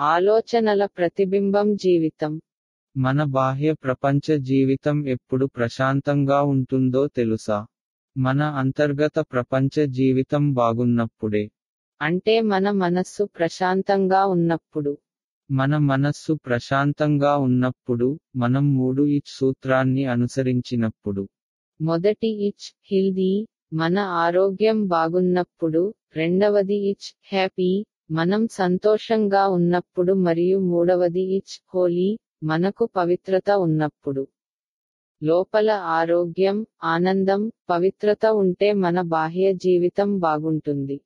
ఆలోచనల ప్రతిబింబం జీవితం. మన బాహ్య ప్రపంచ జీవితం ఎప్పుడు ప్రశాంతంగా ఉంటుందో తెలుసా? మన అంతర్గత ప్రపంచ జీవితం బాగున్నప్పుడే. అంటే మన మనస్సు ప్రశాంతంగా ఉన్నప్పుడు. మన మనస్సు ప్రశాంతంగా ఉన్నప్పుడు మనం మూడు ఇచ్ సూత్రాన్ని అనుసరించినప్పుడు. మొదటి ఇచ్ హిల్దీ మన ఆరోగ్యం బాగున్నప్పుడు రెండవది ఇచ్ హ్యాపీ మనం సంతోషంగా ఉన్నప్పుడు మరియు మూడవది ఇచ్ హోలీ మనకు పవిత్రత ఉన్నప్పుడు. లోపల ఆరోగ్యం ఆనందం పవిత్రత ఉంటే మన బాహ్య జీవితం బాగుంటుంది.